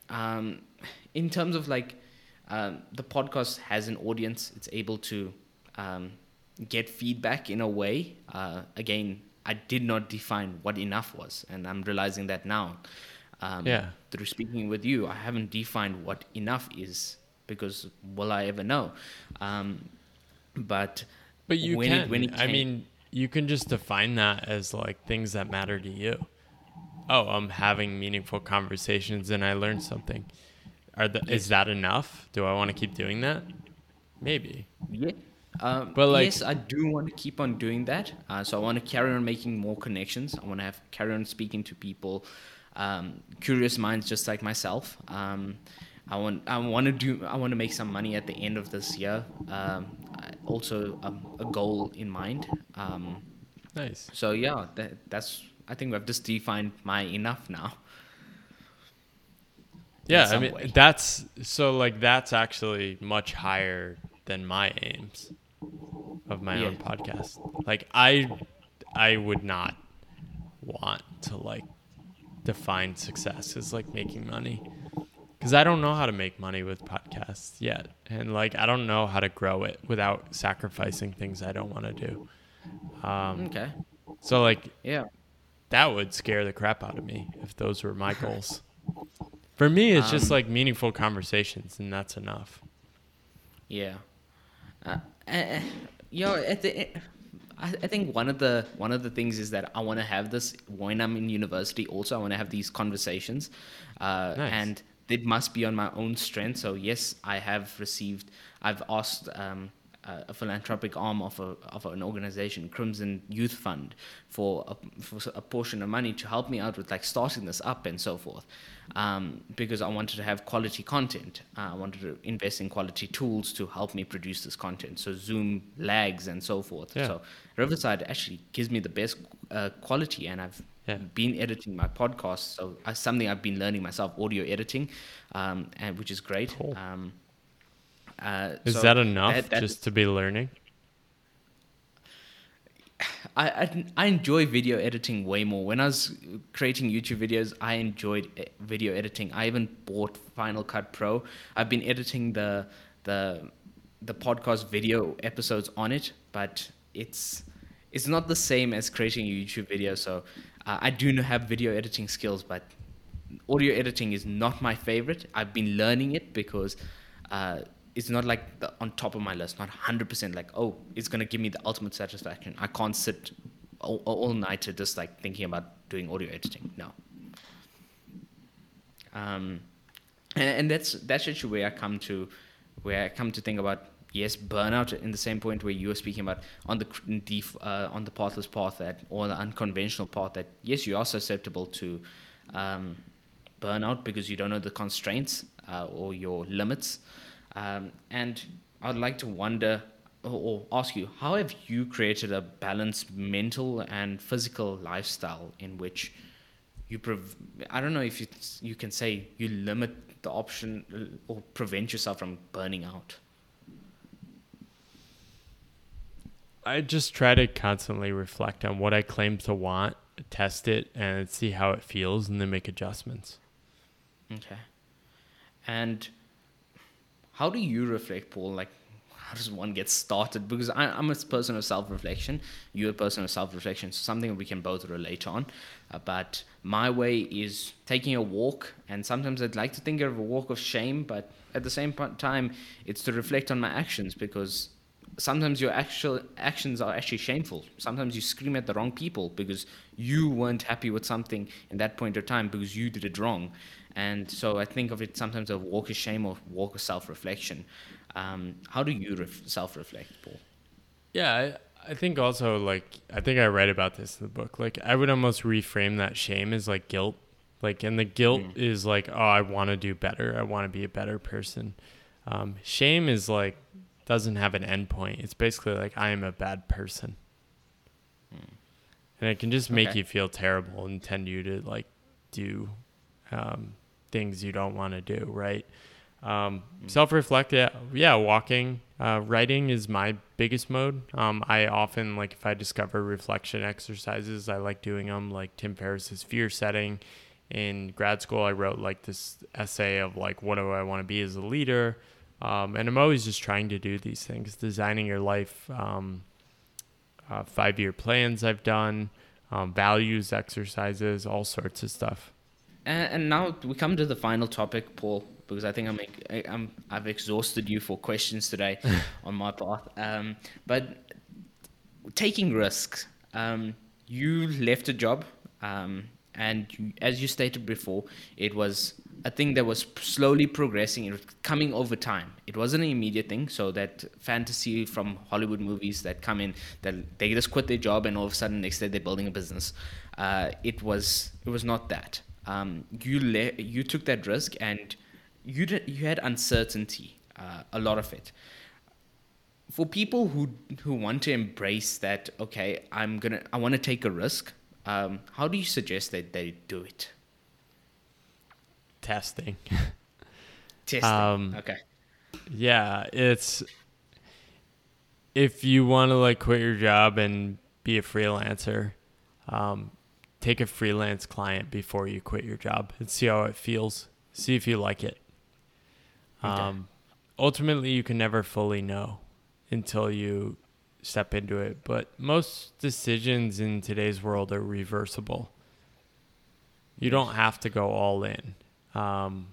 um, in terms of like um, the podcast has an audience it's able to um, get feedback in a way uh, again i did not define what enough was and i'm realizing that now um, Yeah. through speaking with you i haven't defined what enough is because will i ever know um, but But you when it- can. when it I mean, you can just define that as like things that matter to you. Oh, I'm having meaningful conversations and I learned something. Are the, is that enough? Do I want to keep doing that? Maybe. yeah Um, But, like- yes, I do want to keep on doing that. Uh, so I want to carry on making more connections. I want to have carry on speaking to people, um, curious minds just like myself. Um, I want I want to do I want to make some money at the end of this year. Um, also, um, a goal in mind. Um, Nice. so yeah, that, that's I think I've just defined my enough now. Yeah, I mean way. that's so like that's actually much higher than my aims of my own podcast. Like I I would not want to like define success as like making money cuz I don't know how to make money with podcasts yet. And like I don't know how to grow it without sacrificing things I don't want to do. Um Okay. so like Yeah. that would scare the crap out of me if those were my goals. For me, it's just Um, like meaningful conversations, and that's enough. Yeah. Uh, uh, you know, at the, I, I think one of the one of the things is that I want to have this when I'm in university. Also, I want to have these conversations, uh, Nice. and it must be on my own strength. So yes, I have received. I've asked. Um, a a philanthropic arm of a of an organization, Crimson Youth Fund, for a, for a portion of money to help me out with like starting this up and so forth, um, because I wanted to have quality content. Uh, I wanted to invest in quality tools to help me produce this content. So Zoom lags and so forth. Yeah. So Riverside actually gives me the best uh, quality, and I've Yeah. been editing my podcast. So uh, something I've been learning myself, audio editing, um, and which is great. Cool. Um, uh, Is so that enough that- that- just to be learning? I, I I enjoy video editing way more. When I was creating YouTube videos, I enjoyed e- video editing. I even bought Final Cut Pro. I've been editing the the the podcast video episodes on it, but it's it's not the same as creating a YouTube video. So uh, I do have video editing skills, but audio editing is not my favorite. I've been learning it because uh, it's not like the, on top of my list, not 100% like, oh, it's going to give me the ultimate satisfaction. I can't sit all, all night just like thinking about doing audio editing. No. Um, and, and that's that's actually where I come to where I come to think about yes burnout in the same point where you were speaking about on the uh, on the pathless path that or the unconventional path that yes you are susceptible to um, burnout because you don't know the constraints uh, or your limits um, and I'd like to wonder or, ask you how have you created a balanced mental and physical lifestyle in which you prov- I don't know if you you can say you limit the option uh, or prevent yourself from burning out. I just try to constantly reflect on what I claim to want, test it, and see how it feels, and then make adjustments. Okay. And how do you reflect, Paul? Like, how does one get started? Because I, I'm a person of self reflection. You're a person of self reflection. So something we can both relate on. Uh, but my way is taking a walk. And sometimes I'd like to think of a walk of shame. But at the same time, it's to reflect on my actions because sometimes your actual actions are actually shameful. Sometimes you scream at the wrong people because you weren't happy with something in that point of time because you did it wrong. And so I think of it sometimes a walk of shame or walk of self reflection. Um, how do you ref- self reflect, Paul? Yeah, I, I think also like I think I read about this in the book. Like I would almost reframe that shame as like guilt. Like and the guilt is like, oh, I want to do better. I want to be a better person. Um, shame is like doesn't have an end point. It's basically like I am a bad person. And it can just make Okay. you feel terrible and tend you to like do um, things you don't want to do, right? Um, self-reflect, yeah, yeah. Walking, uh, writing is my biggest mode. Um, I often like if I discover reflection exercises, I like doing them. Like Tim Ferriss's fear setting. In grad school, I wrote like this essay of like what do I want to be as a leader, um, and I'm always just trying to do these things, designing your life. Um, uh, five-year plans I've done, um, values exercises, all sorts of stuff. And, and now we come to the final topic, Paul, because I think I'm, I- I'm I've exhausted you for questions today on my part. Um, but taking risks, um, you left a job, um, and you, as you stated before, it was a thing that was slowly progressing. It was coming over time. It wasn't an immediate thing. So that fantasy from Hollywood movies that come in that they just quit their job and all of a sudden next day they're building a business. Uh, it was it was not that. Um, you le- you took that risk and you did, you had uncertainty, uh, a lot of it. For people who who want to embrace that, okay, I'm gonna I want to take a risk. Um, how do you suggest that they do it? Testing. Testing. Um, okay. Yeah, it's if you want to like quit your job and be a freelancer, um, take a freelance client before you quit your job and see how it feels. See if you like it. Okay. Um, ultimately, you can never fully know until you step into it. But most decisions in today's world are reversible. You don't have to go all in. Um,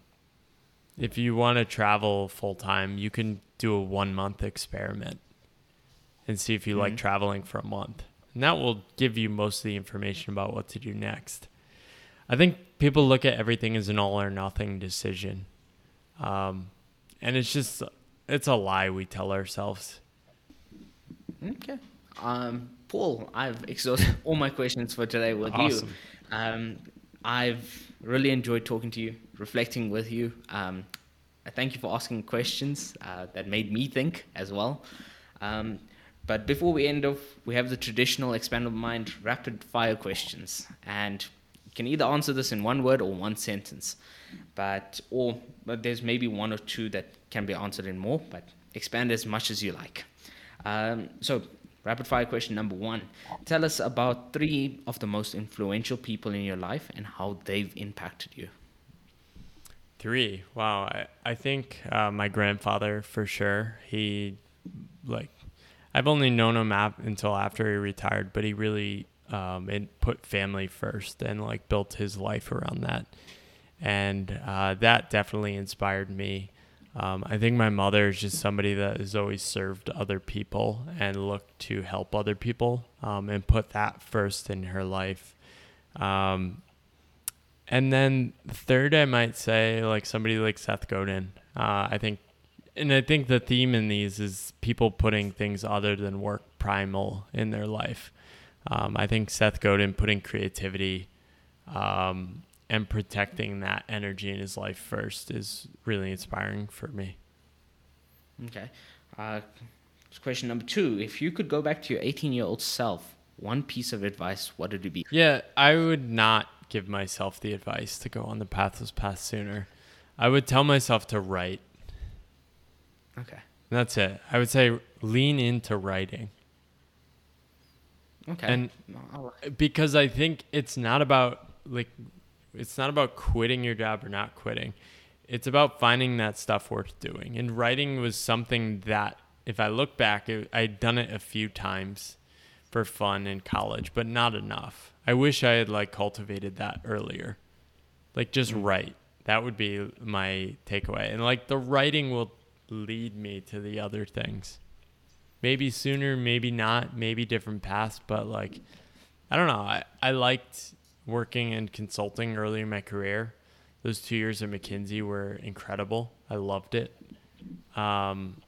if you want to travel full time, you can do a one month experiment and see if you like Mhm. traveling for a month. And that will give you most of the information about what to do next. I think people look at everything as an all or nothing decision. Um, and it's just, it's a lie we tell ourselves. Okay. Um, Paul, I've exhausted all my questions for today with Awesome. you. Um, I've really enjoyed talking to you, reflecting with you. Um, I thank you for asking questions uh, that made me think as well. Um, but before we end off, we have the traditional expandable mind rapid fire questions, and you can either answer this in one word or one sentence. But or but there's maybe one or two that can be answered in more, but expand as much as you like. Um, so, rapid fire question number one. Tell us about three of the most influential people in your life and how they've impacted you. Three. Wow. I, I think uh, my grandfather for sure. He, like, I've only known him ap- until after he retired, but he really um, put family first and like built his life around that. And uh, that definitely inspired me. Um, I think my mother is just somebody that has always served other people and looked to help other people um, and put that first in her life. Um, and then third, I might say like somebody like Seth Godin. Uh, I think, and I think the theme in these is people putting things other than work primal in their life. Um, I think Seth Godin putting creativity um, and protecting that energy in his life first is really inspiring for me. Okay. Uh, question number two. If you could go back to your 18 year old self, one piece of advice, what would it be? Yeah, I would not give myself the advice to go on the pathless path sooner. I would tell myself to write. Okay. That's it. I would say lean into writing. Okay. And because I think it's not about like it's not about quitting your job or not quitting. It's about finding that stuff worth doing. And writing was something that if I look back, it, I'd done it a few times for fun in college, but not enough. I wish I had like cultivated that earlier. Like just Mm. write. That would be my takeaway. And like the writing will lead me to the other things. Maybe sooner, maybe not, maybe different paths, but like I don't know. I, I liked working in consulting early in my career. Those two years at McKinsey were incredible. I loved it. Um,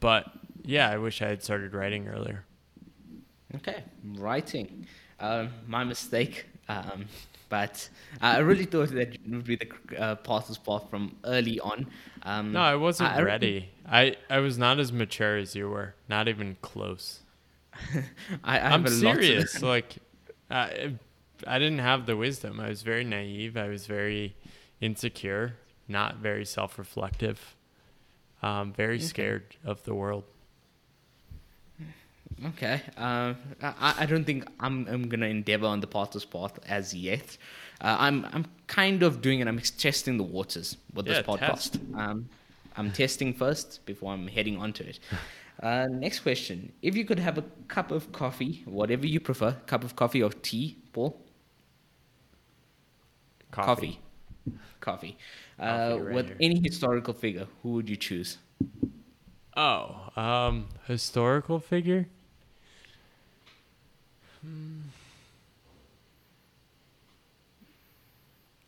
but yeah, I wish I had started writing earlier. Okay, writing. Um, my mistake. Um, but I really thought that it would be the uh, path's path from early on. Um, No, I wasn't I- ready. I, I was not as mature as you were. Not even close. I, I have I'm a lot to serious. like, I, I didn't have the wisdom. I was very naive. I was very insecure, not very self-reflective, um, very Okay. scared of the world. Okay. Uh, I, I don't think I'm, I'm gonna endeavor on the path's path as yet. Uh, I'm I'm kind of doing it. I'm testing the waters with this podcast. Um, I'm testing first before I'm heading onto it. Uh, next question: If you could have a cup of coffee, whatever you prefer, cup of coffee or tea, Paul? Coffee. Coffee. Uh, Coffee right with here. any historical figure, who would you choose? Oh, um, historical figure.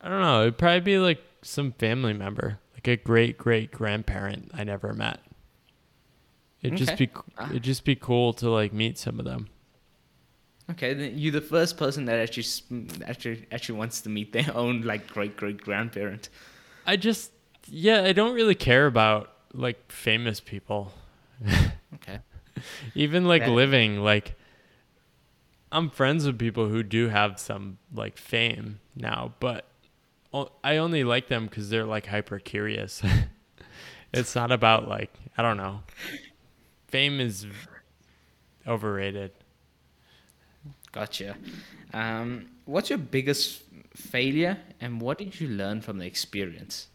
I don't know. It'd probably be like some family member, like a great great grandparent I never met. It'd just be Ah. it'd just be cool to like meet some of them. Okay, then you're the first person that actually actually actually wants to meet their own like great great grandparent. I just yeah, I don't really care about like famous people. Okay. Even like That- living like I'm friends with people who do have some like fame now, but I only like them cuz they're like hyper curious. it's not about like I don't know. Fame is overrated. Gotcha. Um, what's your biggest failure, and what did you learn from the experience?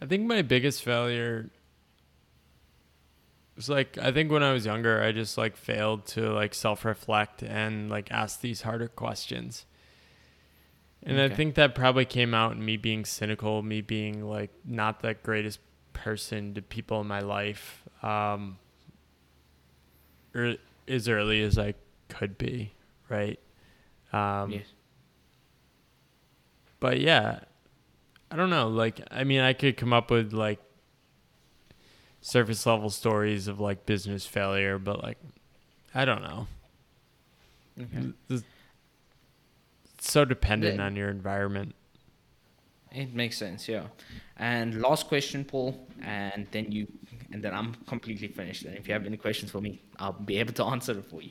I think my biggest failure was like I think when I was younger I just like failed to like self-reflect and like ask these harder questions. And I think that probably came out in me being cynical, me being like not the greatest person to people in my life um ear as early as I could be, right? Um yes. but yeah, I don't know. Like, I mean, I could come up with like surface level stories of like business failure, but like, I don't know. Okay. It's so dependent on your environment. It makes sense, yeah. And last question, Paul, and then you, and then I'm completely finished. And if you have any questions for me, I'll be able to answer it for you.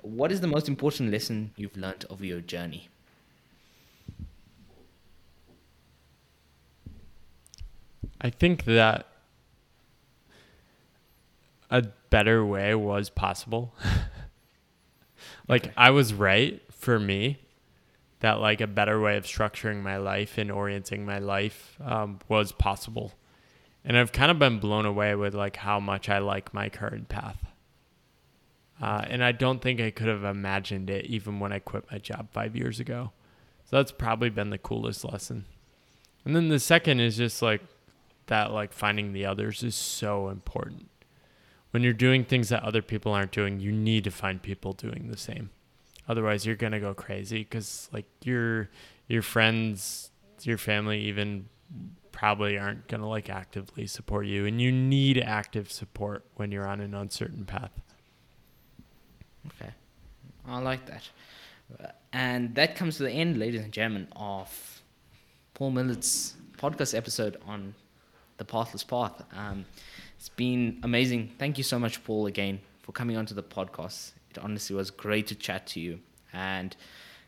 What is the most important lesson you've learned over your journey? I think that a better way was possible. like Okay. I was right for me that like a better way of structuring my life and orienting my life um, was possible. And I've kind of been blown away with like how much I like my current path. Uh, and I don't think I could have imagined it even when I quit my job five years ago. So that's probably been the coolest lesson. And then the second is just like that like finding the others is so important. When you're doing things that other people aren't doing, you need to find people doing the same. Otherwise, you're going to go crazy cuz like your your friends, your family even probably aren't going to like actively support you and you need active support when you're on an uncertain path. Okay, I like that. Uh, And that comes to the end, ladies and gentlemen, of Paul Millerd's podcast episode on the Pathless Path. Um, it's been amazing. Thank you so much, Paul, again, for coming onto the podcast. It honestly was great to chat to you. And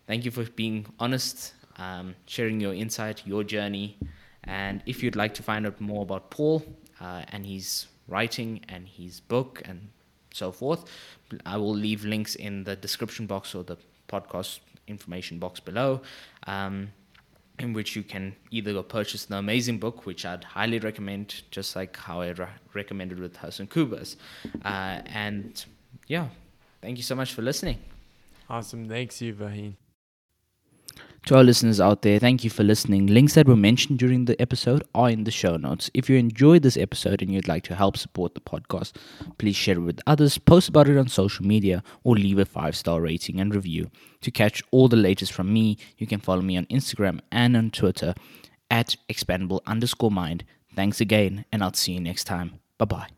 thank you for being honest, um, sharing your insight, your journey. And if you'd like to find out more about Paul uh, and his writing and his book and so forth, I will leave links in the description box or the podcast information box below. Um, in which you can either go purchase the amazing book, which I'd highly recommend, just like how I re- recommended with Hassan Kubas. Uh, and yeah, thank you so much for listening. Awesome. Thanks you, Vahin. To our listeners out there, thank you for listening. Links that were mentioned during the episode are in the show notes. If you enjoyed this episode and you'd like to help support the podcast, please share it with others, post about it on social media, or leave a five star rating and review. To catch all the latest from me, you can follow me on Instagram and on Twitter at expandable underscore mind. Thanks again, and I'll see you next time. Bye bye.